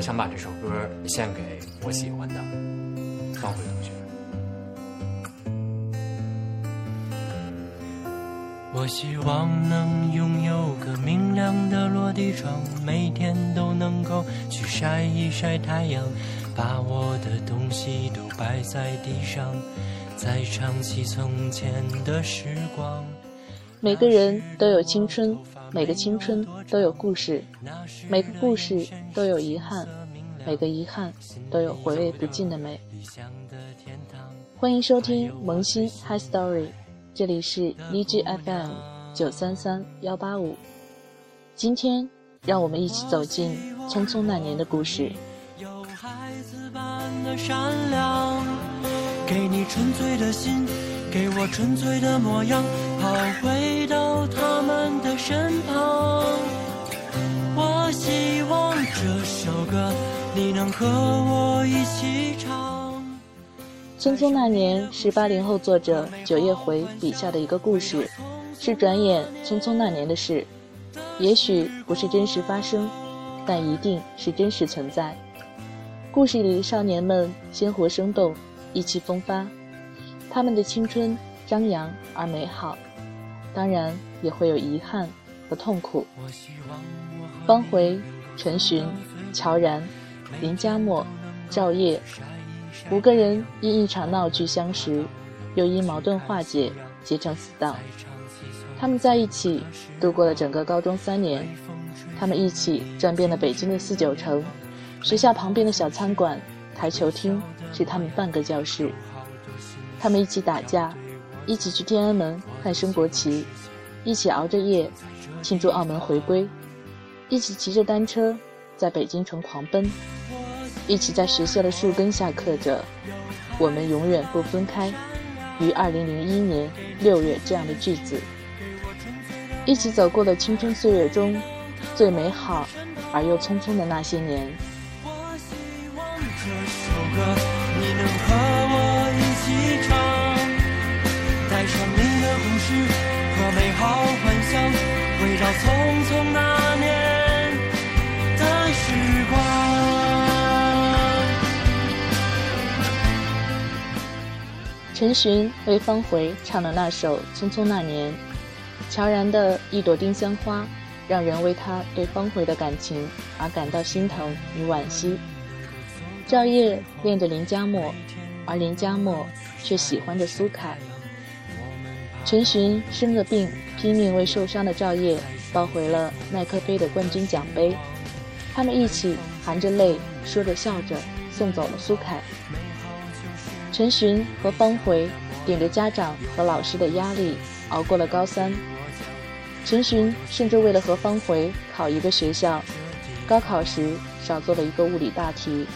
我想把这首歌献给我喜欢的方慧同学。我希望能拥有个明亮的落地窗，每天都能够去晒一晒太阳，把我的东西都摆在地上，再唱起从前的时光。每个人都有青春，每个青春都有故事，每个故事都有遗憾，每个遗憾都有回味不尽的美。欢迎收听萌新 Hi Story。这里是荔枝 FM 九三三幺八五，今天让我们一起走进匆匆那年的故事。有孩子般的善良，给你纯粹的心，给我纯粹的模样，好回身旁。我希望这首歌你能和我一起唱。匆匆那年是八零后作者九叶回笔下的一个故事，是转眼匆匆那年的事。也许不是真实发生，但一定是真实存在。故事里的少年们鲜活生动，意气风发，他们的青春张扬而美好，当然也会有遗憾和痛苦。方茴、陈寻、乔然、林佳墨、赵烨。五个人因一场闹剧相识，又因矛盾化解结成死党。他们在一起度过了整个高中三年，他们一起转遍了北京的四九城，学校旁边的小餐馆、台球厅是他们半个教室。他们一起打架，一起去天安门看升国旗，一起熬着夜庆祝澳门回归，一起骑着单车在北京城狂奔。一起在学校的树根下刻着“我们永远不分开”，于二零零一年六月这样的句子。一起走过了青春岁月中最美好而又匆匆的那些年。我希望这首歌想，围绕匆匆那年的时光。陈寻为方茴唱了那首《匆匆那年》，乔然的一朵丁香花，让人为他对方茴的感情而感到心疼与惋惜。赵烨恋着林佳墨，而林佳墨却喜欢着苏凯。陈寻生了病，拼命为受伤的赵烨抱回了耐克杯的冠军奖杯。他们一起含着泪，说着笑着，送走了苏凯。陈寻和方茴顶着家长和老师的压力熬过了高三。陈寻甚至为了和方茴考一个学校，高考时少做了一个物理大题。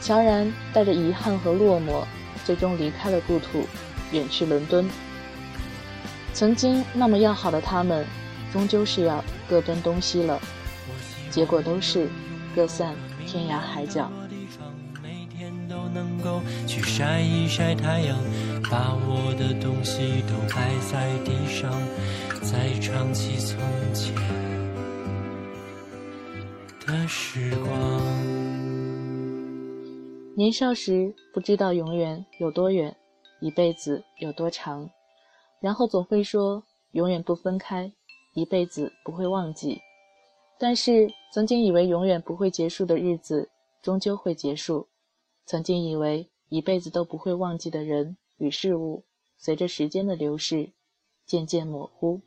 乔然带着遗憾和落寞，最终离开了故土，远去伦敦。曾经那么要好的他们，终究是要各奔东西了，结果都是各散天涯海角。都能够去晒一晒太阳，把我的东西都摆在地上，再唱起从前的时光。年少时不知道永远有多远，一辈子有多长，然后总会说永远不分开，一辈子不会忘记。但是曾经以为永远不会结束的日子，终究会结束。曾经以为一辈子都不会忘记的人与事物，随着时间的流逝，渐渐模糊。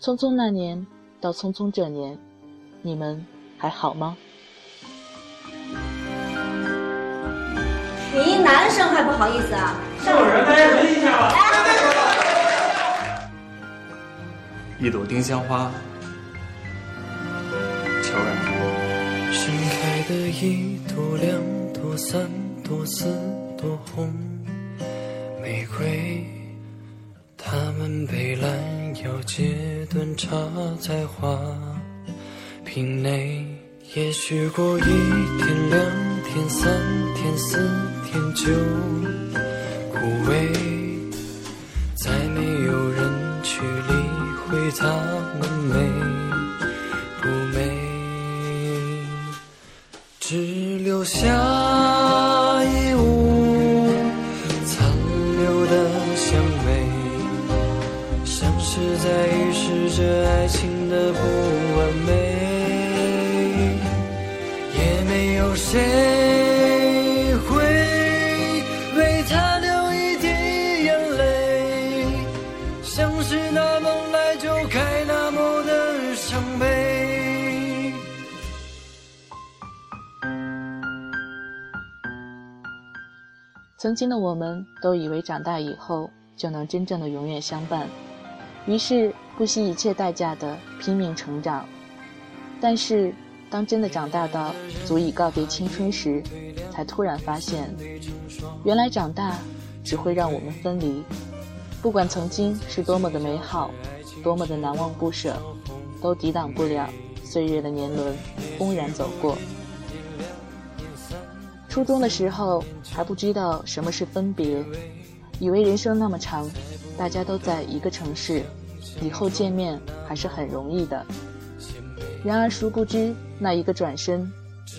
匆匆那年到匆匆这年，你们还好吗？你一男生还不好意思啊？上人，大家闻一下吧。一朵丁香花，乔然。盛开的一。朵两朵三朵四朵红玫瑰，它们被拦腰截断插在花瓶内。也许过一天两天三天四天就枯萎，再没有人去理会它们美不美，只留下一屋残留的香味，像是在预示着爱情的不完美，也没有谁。曾经的我们都以为长大以后就能真正的永远相伴，于是不惜一切代价的拼命成长。但是，当真的长大到足以告别青春时，才突然发现，原来长大只会让我们分离。不管曾经是多么的美好，多么的难忘不舍，都抵挡不了岁月的年轮轰然走过。初中的时候还不知道什么是分别，以为人生那么长，大家都在一个城市，以后见面还是很容易的。然而殊不知，那一个转身，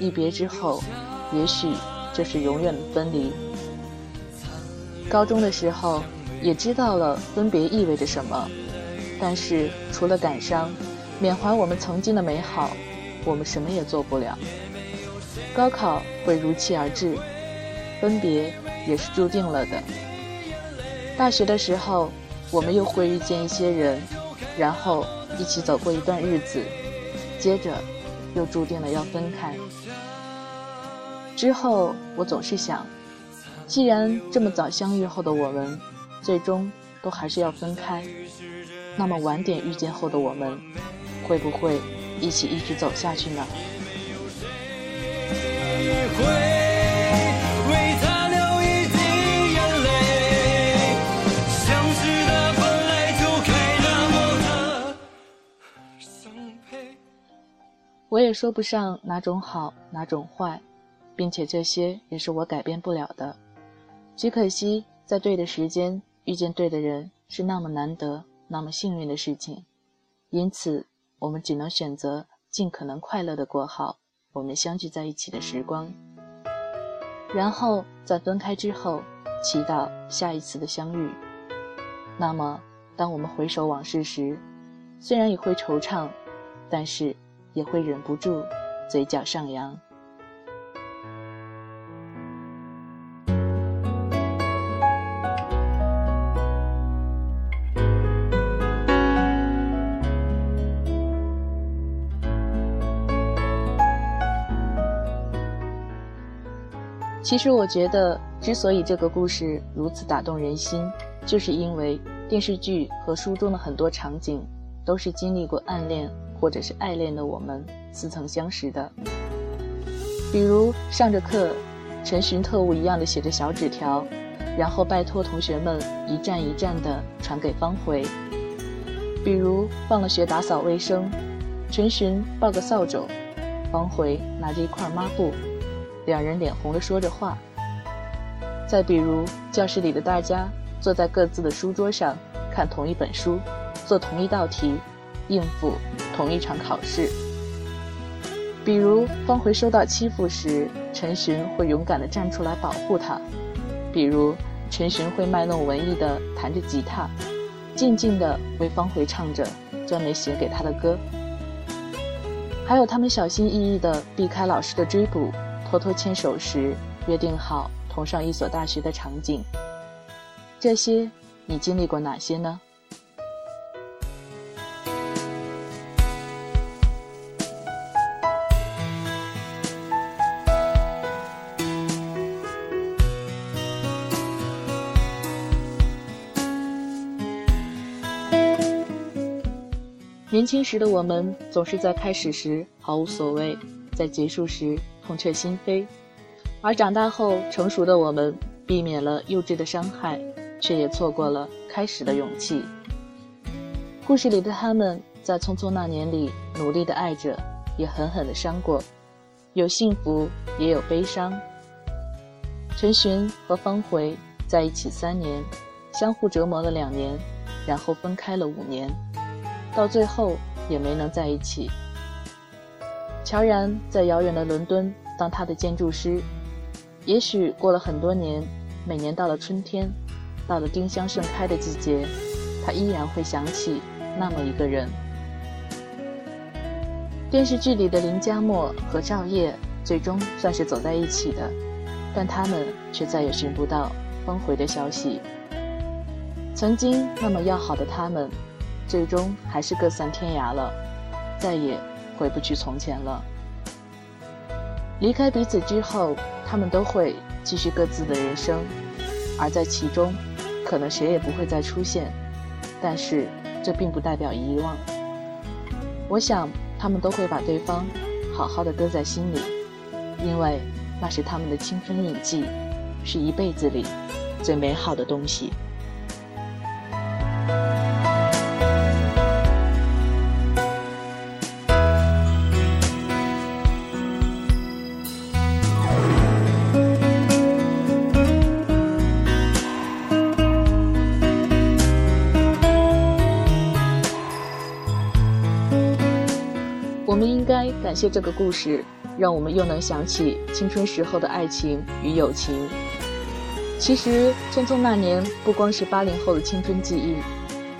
一别之后，也许就是永远的分离。高中的时候也知道了分别意味着什么，但是除了感伤，缅怀我们曾经的美好，我们什么也做不了。高考会如期而至，分别也是注定了的。大学的时候，我们又会遇见一些人，然后一起走过一段日子，接着又注定了要分开。之后，我总是想，既然这么早相遇后的我们，最终都还是要分开，那么晚点遇见后的我们，会不会一起一直走下去呢？我也说不上哪种好，哪种坏，并且这些也是我改变不了的。只可惜，在对的时间遇见对的人是那么难得、那么幸运的事情，因此我们只能选择尽可能快乐的过好。我们相聚在一起的时光。然后在分开之后，祈祷下一次的相遇。那么，当我们回首往事时，虽然也会惆怅，但是也会忍不住嘴角上扬。其实我觉得，之所以这个故事如此打动人心，就是因为电视剧和书中的很多场景，都是经历过暗恋或者是爱恋的我们似曾相识的。比如上着课，陈寻特务一样的写着小纸条，然后拜托同学们一站一站的传给方回；比如放了学打扫卫生，陈寻抱个扫帚，方回拿着一块抹布。两人脸红的说着话。再比如，教室里的大家坐在各自的书桌上，看同一本书，做同一道题，应付同一场考试。比如，方回受到欺负时，陈寻会勇敢地站出来保护他；比如，陈寻会卖弄文艺地弹着吉他，静静地为方回唱着专门写给他的歌。还有他们小心翼翼地避开老师的追捕。偷偷牵手时约定好同上一所大学的场景，这些你经历过哪些呢？年轻时的我们总是在开始时毫无所谓，在结束时。痛彻心扉，而长大后成熟的我们，避免了幼稚的伤害，却也错过了开始的勇气。故事里的他们，在匆匆那年里努力的爱着，也狠狠的伤过，有幸福也有悲伤。陈寻和方回在一起三年，相互折磨了两年，然后分开了五年，到最后也没能在一起。乔然在遥远的伦敦当他的建筑师，也许过了很多年，每年到了春天，到了丁香盛开的季节，他依然会想起那么一个人。电视剧里的林佳墨和赵烨最终算是走在一起的，但他们却再也寻不到峰回的消息。曾经那么要好的他们，最终还是各散天涯了，再也回不去从前了。离开彼此之后，他们都会继续各自的人生，而在其中，可能谁也不会再出现。但是，这并不代表遗忘。我想。他们都会把对方好好的搁在心里，因为那是他们的青春印记，是一辈子里最美好的东西。谢这个故事，让我们又能想起青春时候的爱情与友情。其实，《匆匆那年》不光是八零后的青春记忆，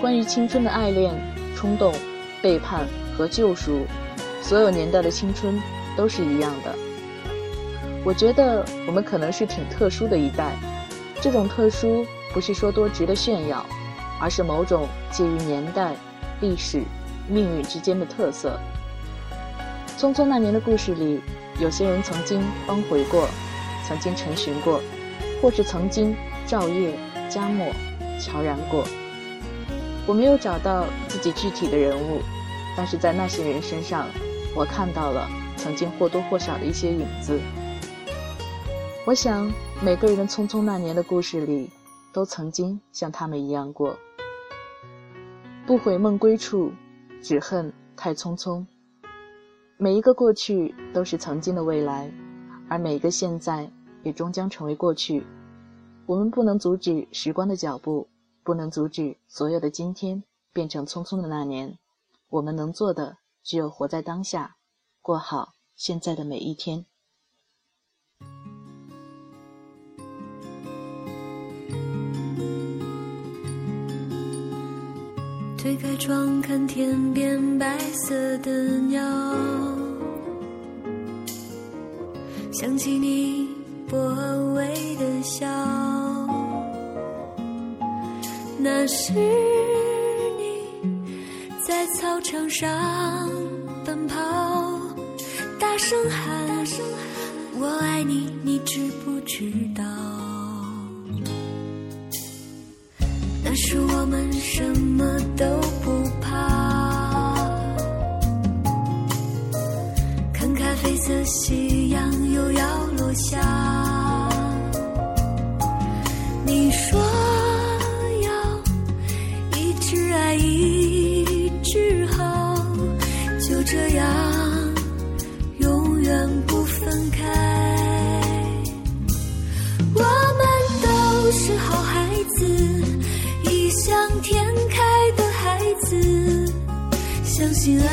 关于青春的爱恋、冲动、背叛和救赎，所有年代的青春都是一样的。我觉得我们可能是挺特殊的一代，这种特殊不是说多值得炫耀，而是某种介于年代、历史、命运之间的特色。匆匆那年的故事里，有些人曾经帮回过，曾经陈寻过，或是曾经照夜加墨悄然过。我没有找到自己具体的人物，但是在那些人身上，我看到了曾经或多或少的一些影子。我想，每个人的匆匆那年的故事里，都曾经像他们一样过。不悔梦归处，只恨太匆匆。每一个过去都是曾经的未来，而每一个现在也终将成为过去。我们不能阻止时光的脚步，不能阻止所有的今天变成匆匆的那年。我们能做的只有活在当下，过好现在的每一天。推开窗，看天边白色的鸟，想起你薄微的笑。那是你在操场上奔跑，大声喊“我爱你”，你知不知道？那是我们什么都爱一直好，就这样永远不分开。我们都是好孩子。异想天开的孩子，相信爱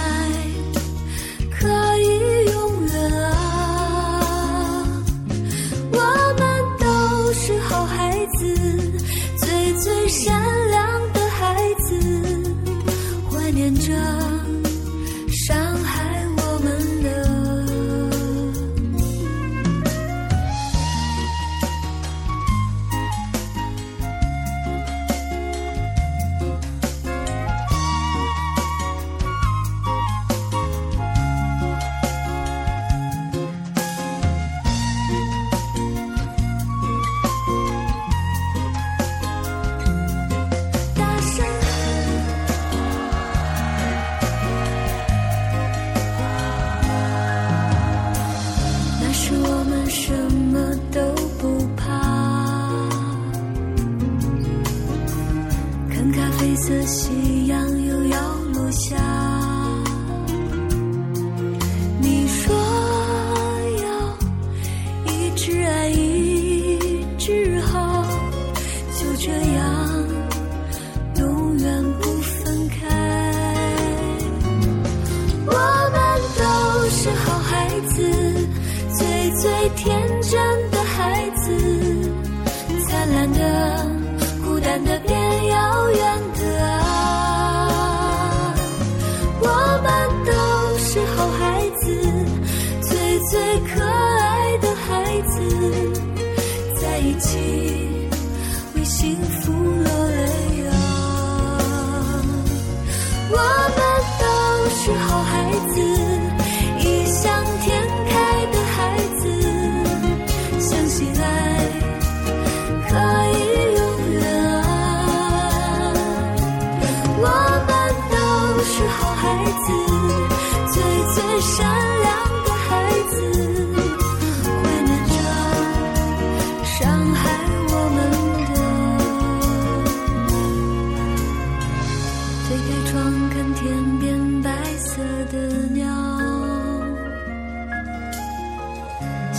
好孩子。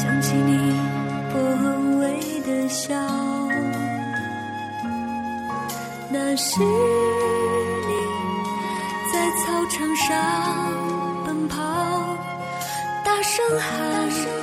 想起你薄荷味的笑那是你在操场上奔跑大声喊